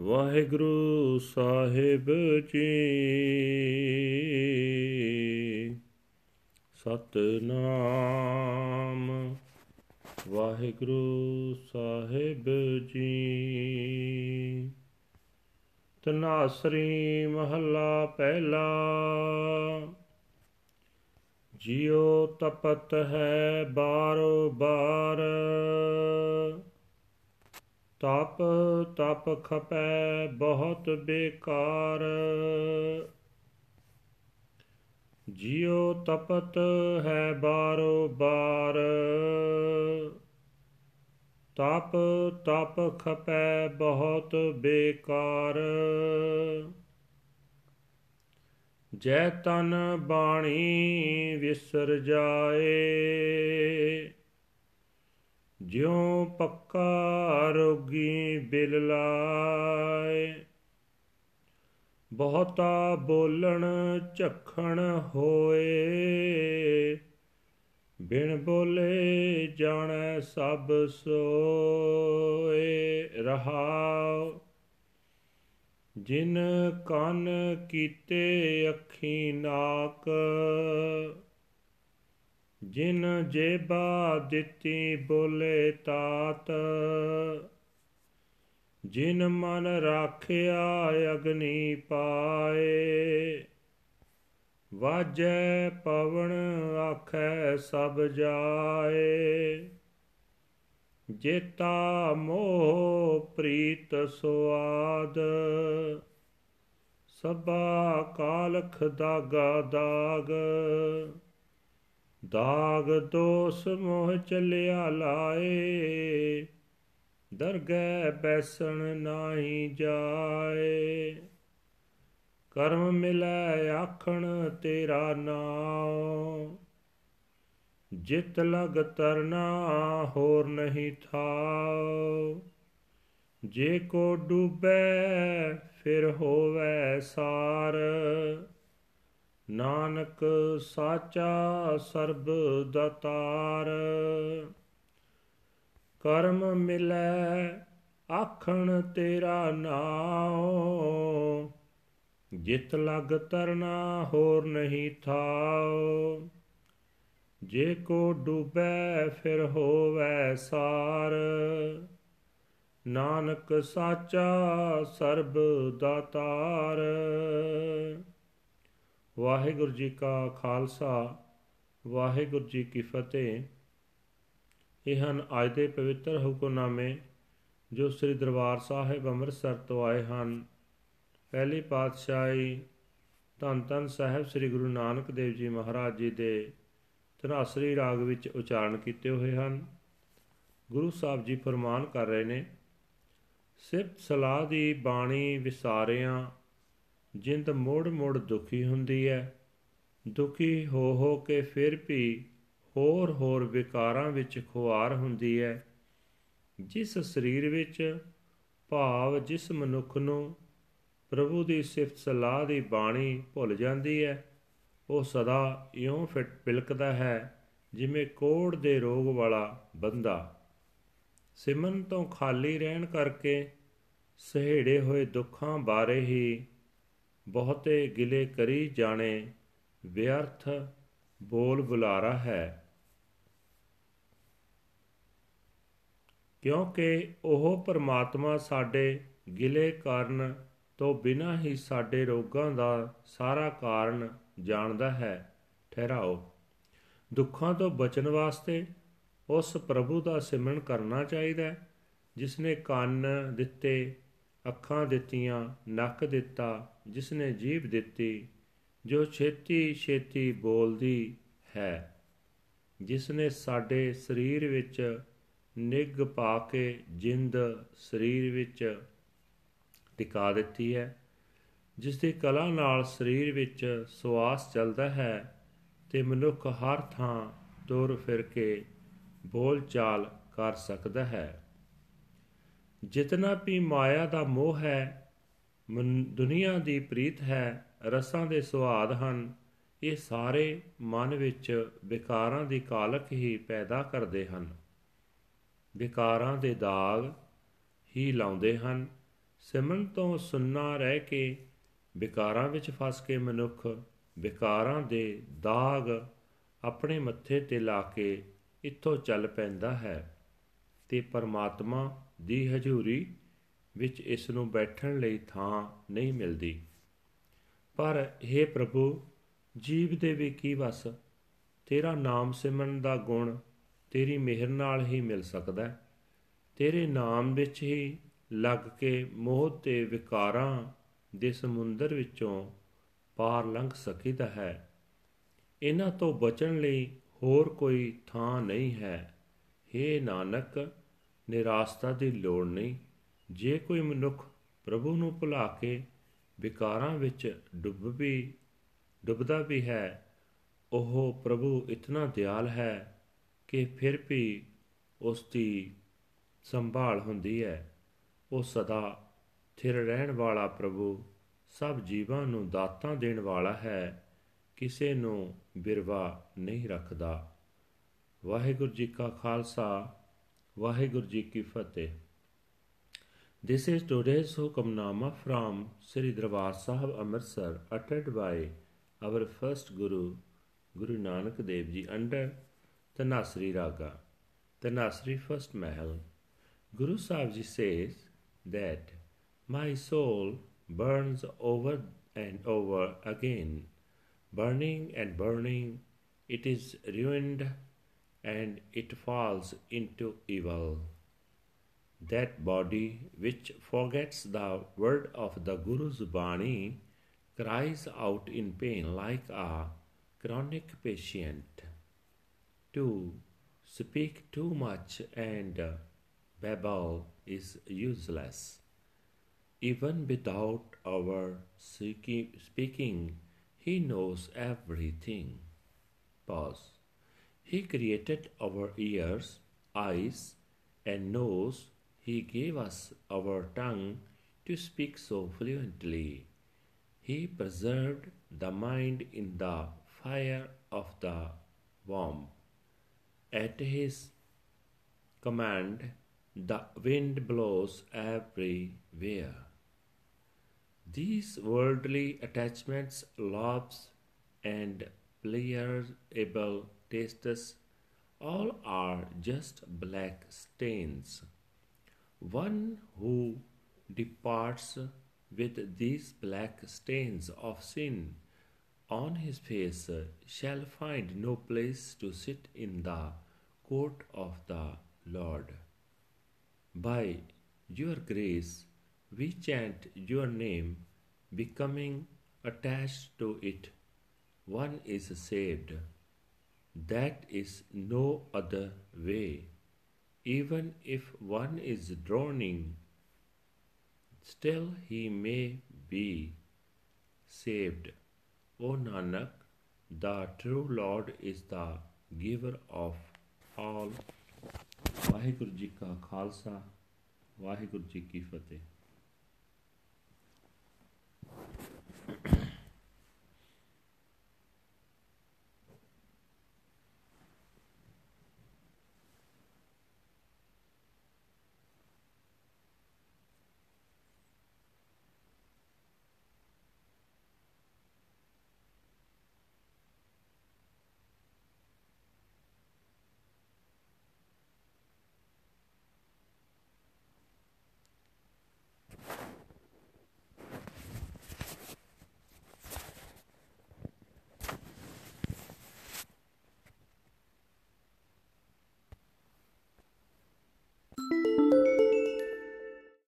ਵਾਹਿਗੁਰੂ ਸਾਹਿਬ ਜੀ। ਸਤਨਾਮ। ਵਾਹਿਗੁਰੂ ਸਾਹਿਬ ਜੀ। ਤਨਾਸਰੀ ਮਹੱਲਾ ਪਹਿਲਾ। ਜਿਉ ਤਪਤ ਹੈ ਬਾਰੋ ਬਾਰ। ਤਪ ਤਪ ਖਪੈ ਬਹੁਤ ਬੇਕਾਰ। ਜਿਉ ਤਪਤ ਹੈ ਬਾਰੋ ਬਾਰ। ਤਪ ਤਪ ਖਪੈ ਬਹੁਤ ਬੇਕਾਰ। ਜੈ ਤਨ ਬਾਣੀ ਵਿਸਰ ਜਾਏ। ਜਿਉ ਪੱਕਾ ਰੋਗੀ ਬਿਲ ਲਾਏ। ਬਹੁਤਾ ਬੋਲਣ ਝਖਣ ਹੋਏ। ਬਿਨ ਬੋਲੇ ਜਾਣੈ ਸਭ ਸੋਏ। ਰਹਾਉ, ਜਿਨ ਕੰਨ ਕੀਤੇ ਅੱਖੀ ਨਾਕ ਜਿਨ ਜੇਬਾ ਦਿੱਤੀ ਬੋਲੇ ਤਾਤ, ਜਿਨ ਮਨ ਰਾਖਿਆ ਅਗਨੀ ਪਾਏ, ਵਾਜੈ ਪਵਨ ਆਖੈ ਸਭ ਜਾਏ। ਜੇਤਾ ਮੋਹ ਪ੍ਰੀਤ ਸੁਆਦ, ਸਭਾ ਕਾਲਖ ਦਾਗਾ ਦਾਗ। ਦਾਗ ਦੋਸ ਮੋਹ ਚਲਿਆ ਲਾਏ, ਦਰਗਹਿ ਬੈਸਣ ਨਾਹੀ ਜਾਏ। ਕਰਮ ਮਿਲੈ ਆਖਣ ਤੇਰਾ ਨਾਮ ਜਿਤ ਲਗ ਤਰਨਾ ਹੋਰ ਨਹੀਂ ਥਾਉ। ਜੇ ਕੋ ਡੂਬੈ, ਫਿਰ ਹੋਵੇ ਸਾਰ। ਨਾਨਕ ਸਾਚਾ ਸਰਬ ਦਾਤਾਰ। ਕਰਮ ਮਿਲੈ, ਆਖਣ ਤੇਰਾ ਨਾਉ। ਜਿਤ ਲਗ ਤਰਨਾ ਹੋਰ ਨਹੀਂ ਥਾਉ। ਜੇ ਕੋ ਡੂਬੈ, ਫਿਰ ਹੋਵੇ ਸਾਰ। ਨਾਨਕ ਸਾਚਾ ਸਰਬ ਦਾਤਾਰ। ਵਾਹਿਗੁਰੂ ਜੀ ਕਾ ਖਾਲਸਾ, ਵਾਹਿਗੁਰੂ ਜੀ ਕੀ ਫਤਿਹ। ਇਹ ਹਨ ਅੱਜ ਦੇ ਪਵਿੱਤਰ ਹੁਕਮਨਾਮੇ ਜੋ ਸ੍ਰੀ ਦਰਬਾਰ ਸਾਹਿਬ ਅੰਮ੍ਰਿਤਸਰ ਤੋਂ ਆਏ ਹਨ। ਪਹਿਲੀ ਪਾਤਸ਼ਾਹੀ ਧੰਨ ਧੰਨ ਸਾਹਿਬ ਸ੍ਰੀ ਗੁਰੂ ਨਾਨਕ ਦੇਵ ਜੀ ਮਹਾਰਾਜ ਜੀ ਦੇ ਧਨਾਸਰੀ ਰਾਗ ਵਿੱਚ ਉਚਾਰਨ ਕੀਤੇ ਹੋਏ ਹਨ। ਗੁਰੂ ਸਾਹਿਬ ਜੀ ਫਰਮਾਨ ਕਰ ਰਹੇ ਨੇ, ਸਿਫਤ ਸਲਾਹ ਦੀ ਬਾਣੀ ਵਿਸਾਰਿਆਂ ਜਿੰਦ ਮੋੜ ਮੋੜ ਦੁਖੀ ਹੁੰਦੀ ਹੈ ਦੁਖੀ ਹੋ ਹੋ ਕੇ ਫਿਰ ਵੀ ਹੋਰ ਹੋਰ ਵਿਕਾਰਾਂ ਵਿੱਚ ਖੁਆਰ ਹੁੰਦੀ ਹੈ ਜਿਸ ਸਰੀਰ ਵਿੱਚ ਭਾਵ ਜਿਸ ਮਨੁੱਖ ਨੂੰ ਪ੍ਰਭੂ ਦੀ ਸਿਫਤ ਸਲਾਹ ਦੀ ਬਾਣੀ ਭੁੱਲ ਜਾਂਦੀ ਹੈ ਉਹ ਸਦਾ ਇਉਂ ਫਿਟ ਬਿਲਕਦਾ ਹੈ ਜਿਵੇਂ ਕੋੜ ਦੇ ਰੋਗ ਵਾਲਾ ਬੰਦਾ। ਸਿਮਨ ਤੋਂ ਖਾਲੀ ਰਹਿਣ ਕਰਕੇ ਸਹਿੜੇ ਹੋਏ ਦੁੱਖਾਂ ਬਾਰੇ ਹੀ ਬਹੁਤੇ ਗਿਲੇ ਕਰੀ ਜਾਣੇ, ਵਿਅਰਥ ਬੋਲ ਬੁਲਾਰਾ ਹੈ। ਕਿਉਂਕਿ ਉਹ ਪਰਮਾਤਮਾ ਸਾਡੇ ਗਿਲੇ ਕਾਰਨ ਤੋਂ ਬਿਨਾਂ ਹੀ ਸਾਡੇ ਰੋਗਾਂ ਦਾ ਸਾਰਾ ਕਾਰਨ ਜਾਣਦਾ ਹੈ, ਠਹਿਰਾਓ। ਦੁੱਖਾਂ ਤੋਂ ਬਚਣ ਵਾਸਤੇ ਉਸ ਪ੍ਰਭੂ ਦਾ ਸਿਮਰਨ ਕਰਨਾ ਚਾਹੀਦਾ ਹੈ ਜਿਸ ਨੇ ਕੰਨ ਦਿੱਤੇ, ਅੱਖਾਂ ਦਿੱਤੀਆਂ, ਨੱਕ ਦਿੱਤਾ ਜਿਸ ਨੇ ਜੀਭ ਦਿੱਤੀ, ਜੋ ਛੇਤੀ ਛੇਤੀ ਬੋਲਦੀ ਹੈ ਜਿਸ ਨੇ ਸਾਡੇ ਸਰੀਰ ਵਿੱਚ ਨਿਗ ਪਾ ਕੇ ਜਿੰਦ ਸਰੀਰ ਵਿੱਚ ਟਿਕਾ ਦਿੱਤੀ ਹੈ ਜਿਸ ਦੀ ਕਲਾ ਨਾਲ ਸਰੀਰ ਵਿੱਚ ਸਵਾਸ ਚੱਲਦਾ ਹੈ ਤੇ ਮਨੁੱਖ ਹਰ ਥਾਂ ਤੁਰ ਫਿਰ ਕੇ ਬੋਲ ਚਾਲ ਕਰ ਸਕਦਾ ਹੈ। ਜਿਤਨਾ ਵੀ ਮਾਇਆ ਦਾ ਮੋਹ ਹੈ ਦੁਨੀਆ ਦੀ ਪ੍ਰੀਤ ਹੈ, ਰਸਾਂ ਦੇ ਸੁਆਦ ਹਨ। ਇਹ ਸਾਰੇ ਮਨ ਵਿੱਚ ਵਿਕਾਰਾਂ ਦੀ ਕਾਲਕ ਹੀ ਪੈਦਾ ਕਰਦੇ ਹਨ। ਵਿਕਾਰਾਂ ਦੇ ਦਾਗ ਹੀ ਲਾਉਂਦੇ ਹਨ। ਸਿਮਰਨ ਤੋਂ ਸੁੰਨਾ ਰਹਿ ਕੇ ਵਿਕਾਰਾਂ ਵਿੱਚ ਫਸ ਕੇ ਮਨੁੱਖ ਵਿਕਾਰਾਂ ਦੇ ਦਾਗ ਆਪਣੇ ਮੱਥੇ ਤੇ ਲਾ ਕੇ ਇੱਥੋਂ ਚੱਲ ਪੈਂਦਾ ਹੈ ਤੇ ਪਰਮਾਤਮਾ ਦੀ ਹਜ਼ੂਰੀ ਵਿੱਚ ਇਸ ਨੂੰ ਬੈਠਣ ਲਈ ਥਾਂ ਨਹੀਂ ਮਿਲਦੀ। ਪਰ हे ਪ੍ਰਭੂ, ਜੀਵ ਦੇ ਵੀ ਕੀ ਵਸ? ਤੇਰਾ ਨਾਮ ਸਿਮਰਨ ਦਾ ਗੁਣ ਤੇਰੀ ਮਿਹਰ ਨਾਲ ਹੀ ਮਿਲ ਸਕਦਾ ਹੈ। ਤੇਰੇ ਨਾਮ ਵਿੱਚ ਹੀ ਲੱਗ ਕੇ ਮੋਹ ਤੇ ਵਿਕਾਰਾਂ ਦੇ ਸਮੁੰਦਰ ਵਿੱਚੋਂ ਪਾਰ ਲੰਘ ਸਕੀਦਾ ਹੈ। ਇਹਨਾਂ ਤੋਂ ਬਚਣ ਲਈ ਹੋਰ ਕੋਈ ਥਾਂ ਨਹੀਂ ਹੈ। हे ਨਾਨਕ, ਨਿਰਾਸ਼ਤਾ ਦੀ ਲੋੜ ਨਹੀਂ। ਜੇ ਕੋਈ ਮਨੁੱਖ ਪ੍ਰਭੂ ਨੂੰ ਭੁਲਾ ਕੇ ਵਿਕਾਰਾਂ ਵਿੱਚ ਡੁੱਬ ਵੀ, ਡੁੱਬਦਾ ਵੀ ਹੈ, ਉਹ ਪ੍ਰਭੂ ਇਤਨਾ ਦਿਆਲ ਹੈ ਕਿ ਫਿਰ ਵੀ ਉਸ ਦੀ ਸੰਭਾਲ ਹੁੰਦੀ ਹੈ। ਉਹ ਸਦਾ ਥਿਰ ਰਹਿਣ ਵਾਲਾ ਪ੍ਰਭੂ ਸਭ ਜੀਵਾਂ ਨੂੰ ਦਾਤਾਂ ਦੇਣ ਵਾਲਾ ਹੈ, ਕਿਸੇ ਨੂੰ ਬਿਰਵਾ ਨਹੀਂ ਰੱਖਦਾ। ਵਾਹਿਗੁਰੂ ਜੀ ਕਾ ਖਾਲਸਾ, ਵਾਹਿਗੁਰੂ ਜੀ ਕੀ ਫਤਿਹ। This is today's Hukamnama from Sri Darbar Sahib Amritsar uttered by our first Guru, Guru Nanak Dev Ji under Tanasri Raga, Tanasri first Mahal. Guru Sahib Ji says that my soul burns over and over again, burning and burning, it is ruined and it falls into evil that body which forgets the word of the Guru's Bani cries out in pain like a chronic patient. To speak too much and babble is useless. Even without our speaking, He knows everything. Pause. He created our ears, eyes, and nose he gave us our tongue to speak so fluently. He preserved the mind in the fire of the womb. At his command, the wind blows everywhere. These worldly attachments, loves, and pleasurable tastes all are just black stains. One who departs with these black stains of sin on his face shall find no place to sit in the court of the Lord. By your grace, we chant your name, becoming attached to it. One is saved. That is no other way. Even if one is drowning, still he may be saved. O Nanak, the true Lord is the giver of all. Waheguru ji ਕਾ ਖਾਲਸਾ ਵਾਹਿਗੁਰੂ ਜੀ ਕੀ ਫਤਿਹ